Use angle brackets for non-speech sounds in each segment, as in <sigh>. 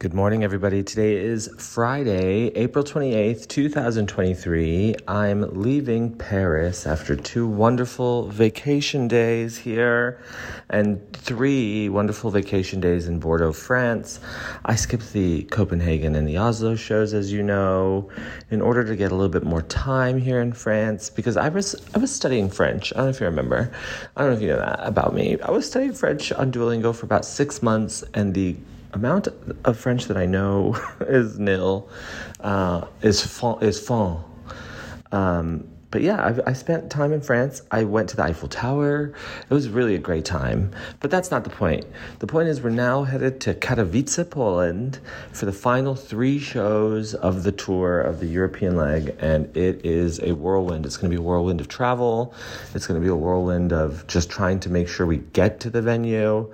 Good morning, everybody. Today is Friday, April 28th, 2023. I'm leaving Paris after two wonderful vacation days here and three wonderful vacation days in Bordeaux, France. I skipped the Copenhagen and the Oslo shows, as you know, in order to get a little bit more time here in France because I was I was studying French. I don't know if you remember. I don't know if you know that about me. I was studying French on Duolingo for about six months, and the amount of French that I know <laughs> is nil, uh, is fond, is fond. Um, but yeah, I've, I spent time in France. I went to the Eiffel Tower. It was really a great time. But that's not the point. The point is, we're now headed to Katowice, Poland for the final three shows of the tour of the European leg. And it is a whirlwind. It's going to be a whirlwind of travel, it's going to be a whirlwind of just trying to make sure we get to the venue.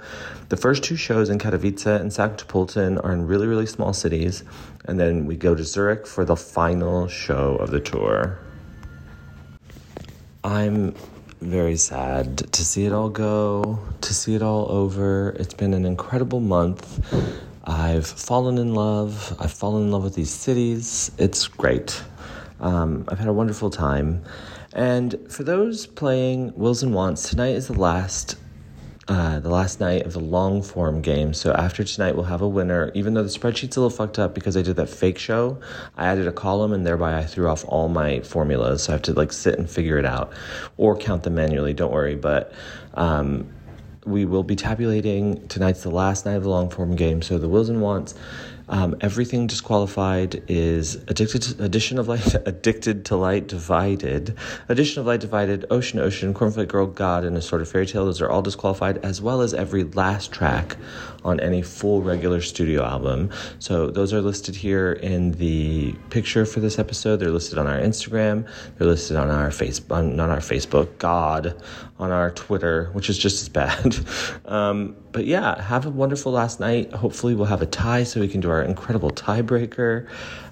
The first two shows in Katowice and St. Pölten are in really, really small cities. And then we go to Zurich for the final show of the tour. I'm very sad to see it all go, to see it all over. It's been an incredible month. I've fallen in love. I've fallen in love with these cities. It's great. Um, I've had a wonderful time. And for those playing Wills and Wants, tonight is the last uh, the last night of the long form game. So after tonight, we'll have a winner. Even though the spreadsheet's a little fucked up because I did that fake show, I added a column and thereby I threw off all my formulas. So I have to like sit and figure it out or count them manually. Don't worry. But um, we will be tabulating. Tonight's the last night of the long form game. So the wills and wants um, everything disqualified is addicted to, addition of light, <laughs> addicted to light, divided, addition of light, divided, ocean, ocean, cornflake girl, God, and a sort of fairy tale. Those are all disqualified, as well as every last track on any full regular studio album. So those are listed here in the picture for this episode. They're listed on our Instagram. They're listed on our face, on, on our Facebook. God, on our Twitter, which is just as bad. <laughs> um, but yeah, have a wonderful last night. Hopefully, we'll have a tie so we can do our incredible tiebreaker.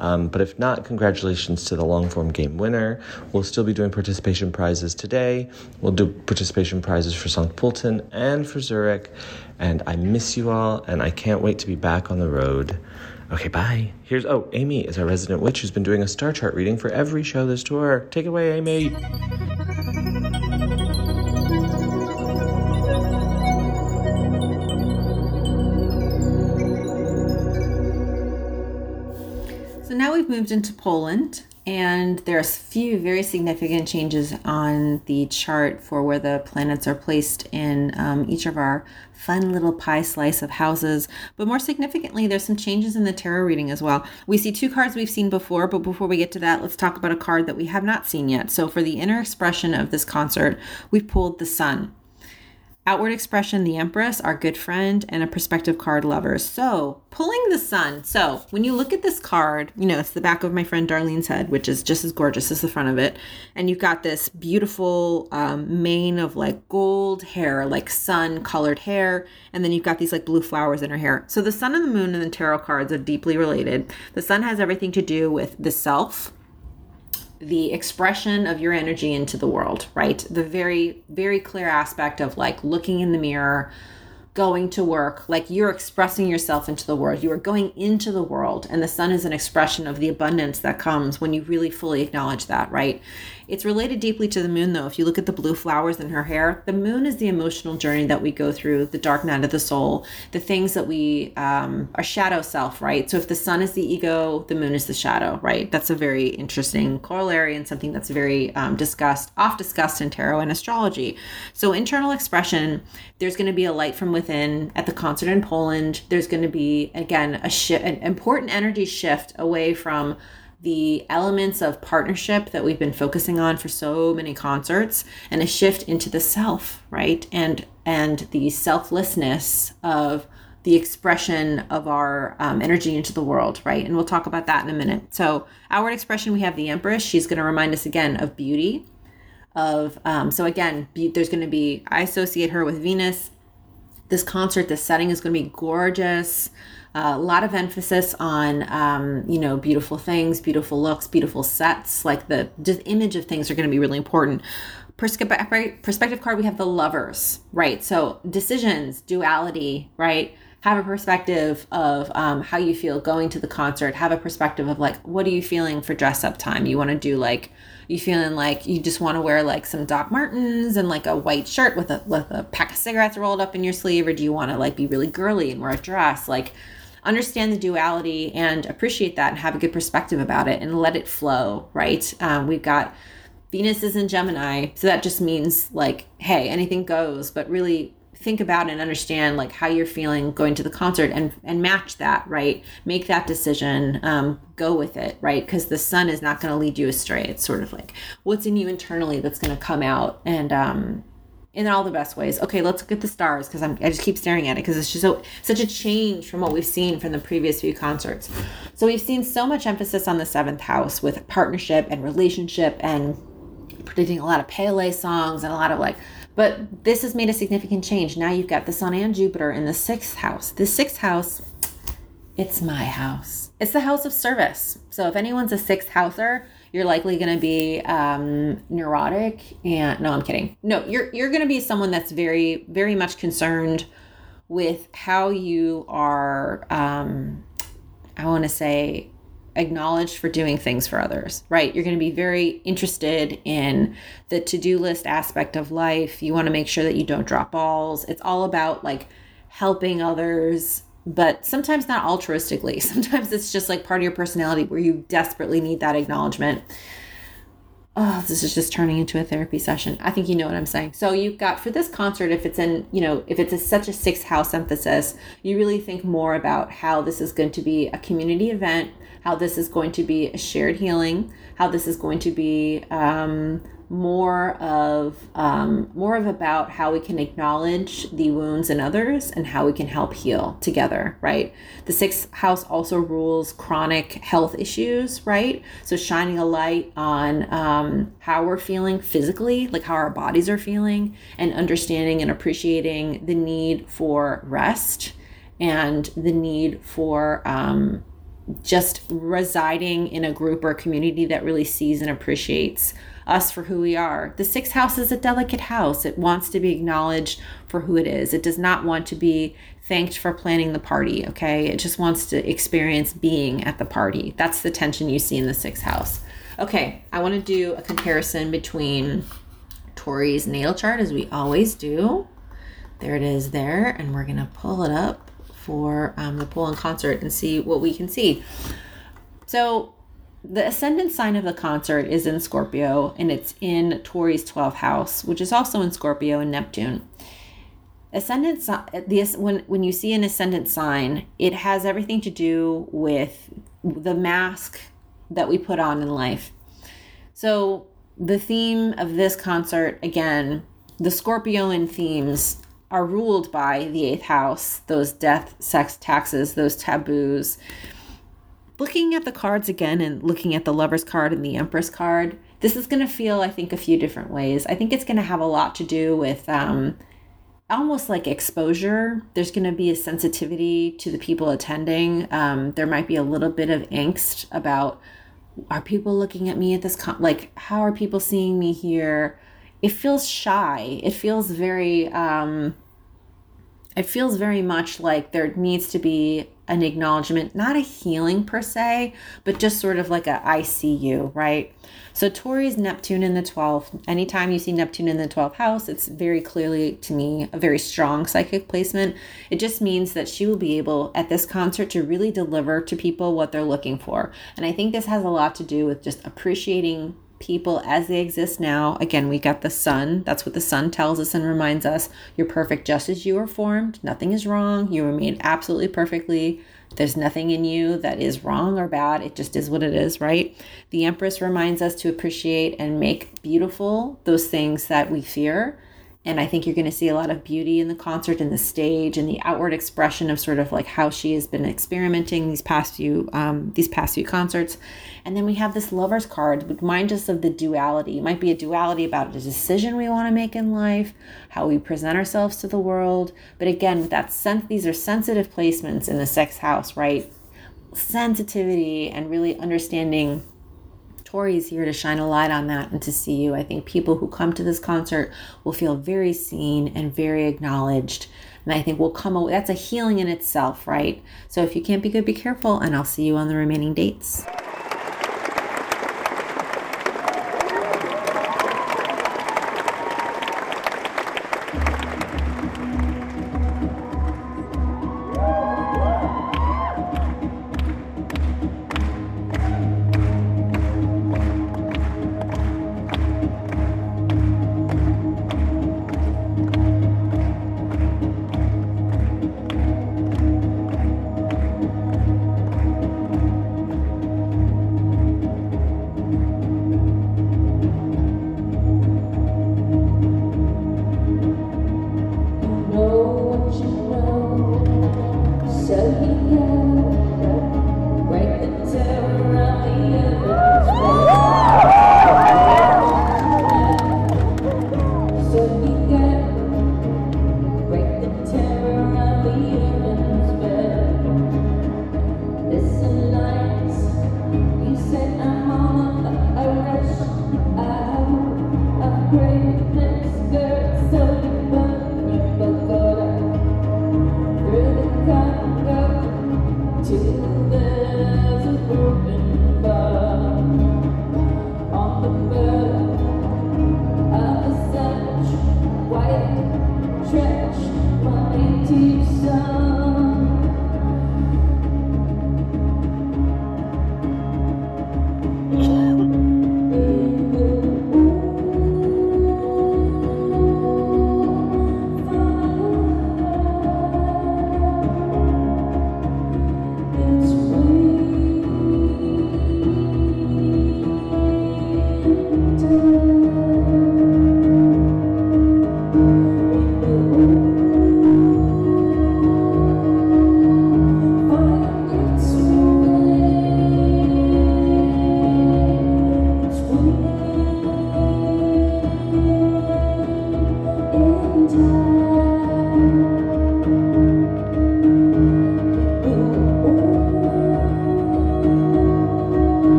Um, but if not, congratulations to the long form game winner. We'll still be doing participation prizes today. We'll do participation prizes for St. Pölten and for Zurich. And I miss you all, and I can't wait to be back on the road. Okay, bye. Here's, oh, Amy is our resident witch who's been doing a star chart reading for every show this tour. Take it away, Amy. Moved into Poland, and there's a few very significant changes on the chart for where the planets are placed in um, each of our fun little pie slice of houses. But more significantly, there's some changes in the tarot reading as well. We see two cards we've seen before, but before we get to that, let's talk about a card that we have not seen yet. So for the inner expression of this concert, we've pulled the sun. Outward expression, the Empress, our good friend, and a perspective card Lover. So, pulling the sun. So, when you look at this card, you know, it's the back of my friend Darlene's head, which is just as gorgeous as the front of it. And you've got this beautiful um, mane of like gold hair, like sun colored hair. And then you've got these like blue flowers in her hair. So, the sun and the moon and the tarot cards are deeply related. The sun has everything to do with the self, the expression of your energy into the world, right? The very, very clear aspect of like looking in the mirror, going to work, like you're expressing yourself into the world. You are going into the world, and the sun is an expression of the abundance that comes when you really fully acknowledge that, right? It's related deeply to the moon, though. If you look at the blue flowers in her hair, the moon is the emotional journey that we go through, the dark night of the soul, the things that we, um, our shadow self, right? So if the sun is the ego, the moon is the shadow, right? That's a very interesting corollary and something that's very um, discussed, oft discussed in tarot and astrology. So internal expression, there's going to be a light from within at the concert in Poland. There's going to be, again, a shift, an important energy shift away from the elements of partnership that we've been focusing on for so many concerts and a shift into the self right? And and the selflessness of the expression of our um, energy into the world right? And we'll talk about that in a minute. So outward expression we have the empress. She's going to remind us again of beauty of um, so again be, there's going to be i associate her with venus. This concert, this setting is going to be gorgeous. A lot of emphasis on, um, you know, beautiful things, beautiful looks, beautiful sets. Like the just image of things are going to be really important. Perspective card, we have the lovers, right? So decisions, duality, right? have a perspective of um, how you feel going to the concert have a perspective of like what are you feeling for dress up time you want to do like you feeling like you just want to wear like some Doc Martens and like a white shirt with a with a pack of cigarettes rolled up in your sleeve, or do you want to like be really girly and wear a dress? Like understand the duality and appreciate that and have a good perspective about it and let it flow. Right? Um, we've got Venus is in Gemini, so that just means like, hey, anything goes, but really think about and understand like how you're feeling going to the concert and and match that right make that decision um, go with it right because the sun is not going to lead you astray it's sort of like what's in you internally that's going to come out and um in all the best ways okay let's look at the stars because i just keep staring at it because it's just so such a change from what we've seen from the previous few concerts so we've seen so much emphasis on the seventh house with partnership and relationship and predicting a lot of Pele songs and a lot of like but this has made a significant change. Now you've got the Sun and Jupiter in the sixth house. The sixth house, it's my house. It's the house of service. So if anyone's a sixth houser, you're likely going to be um, neurotic and no, I'm kidding. No, you're you're going to be someone that's very very much concerned with how you are. Um, I want to say acknowledged for doing things for others, right? You're going to be very interested in the to do list aspect of life. You want to make sure that you don't drop balls. It's all about like helping others, but sometimes not altruistically. <laughs> Sometimes it's just like part of your personality where you desperately need that acknowledgement. Oh, this is just turning into a therapy session. I think you know what I'm saying. So you've got for this concert, if it's in, you know, if it's a, such a six house emphasis, you really think more about how this is going to be a community event how this is going to be a shared healing, how this is going to be um, more of um, more of about how we can acknowledge the wounds in others and how we can help heal together right? The sixth house also rules chronic health issues right? So shining a light on um, how we're feeling physically like how our bodies are feeling and understanding and appreciating the need for rest and the need for um, just residing in a group or community that really sees and appreciates us for who we are. The sixth house is a delicate house. It wants to be acknowledged for who it is. It does not want to be thanked for planning the party, okay? It just wants to experience being at the party. That's the tension you see in the sixth house. Okay, I want to do a comparison between Tori's natal chart as we always do. There it is there, and we're going to pull it up for um, the Poland concert and see what we can see. So, the ascendant sign of the concert is in Scorpio and it's in Tori's 12th house, which is also in Scorpio and Neptune. Ascendant the when when you see an ascendant sign, it has everything to do with the mask that we put on in life. So, the theme of this concert again, the Scorpioan themes are ruled by the eighth house, those death, sex, taxes, those taboos. Looking at the cards again and looking at the lover's card and the empress card, this is going to feel, I think, a few different ways. I think it's going to have a lot to do with um, almost like exposure. There's going to be a sensitivity to the people attending. Um, there might be a little bit of angst about are people looking at me at this con- like how are people seeing me here it feels shy. It feels very um it feels very much like there needs to be an acknowledgement, not a healing per se, but just sort of like a I see you, right? So Tori's Neptune in the 12th. Anytime you see Neptune in the 12th house, it's very clearly to me a very strong psychic placement. It just means that she will be able at this concert to really deliver to people what they're looking for. And I think this has a lot to do with just appreciating people as they exist now. Again, we got the sun. That's what the sun tells us and reminds us. You're perfect just as you are formed. Nothing is wrong. You were made absolutely perfectly. There's nothing in you that is wrong or bad. It just is what it is, right? The Empress reminds us to appreciate and make beautiful those things that we fear And I think you're going to see a lot of beauty in the concert and the stage and the outward expression of sort of like how she has been experimenting these past few um, these past few concerts. And then we have this lovers card, which reminds us of the duality. It might be a duality about a decision we want to make in life, how we present ourselves to the world. But again, with that sense, these are sensitive placements in the sex house, right? Sensitivity and really understanding Tori's here to shine a light on that and to see you. I think people who come to this concert will feel very seen and very acknowledged. And I think we'll come away, that's a healing in itself, right? So if you can't be good, be careful, and I'll see you on the remaining dates.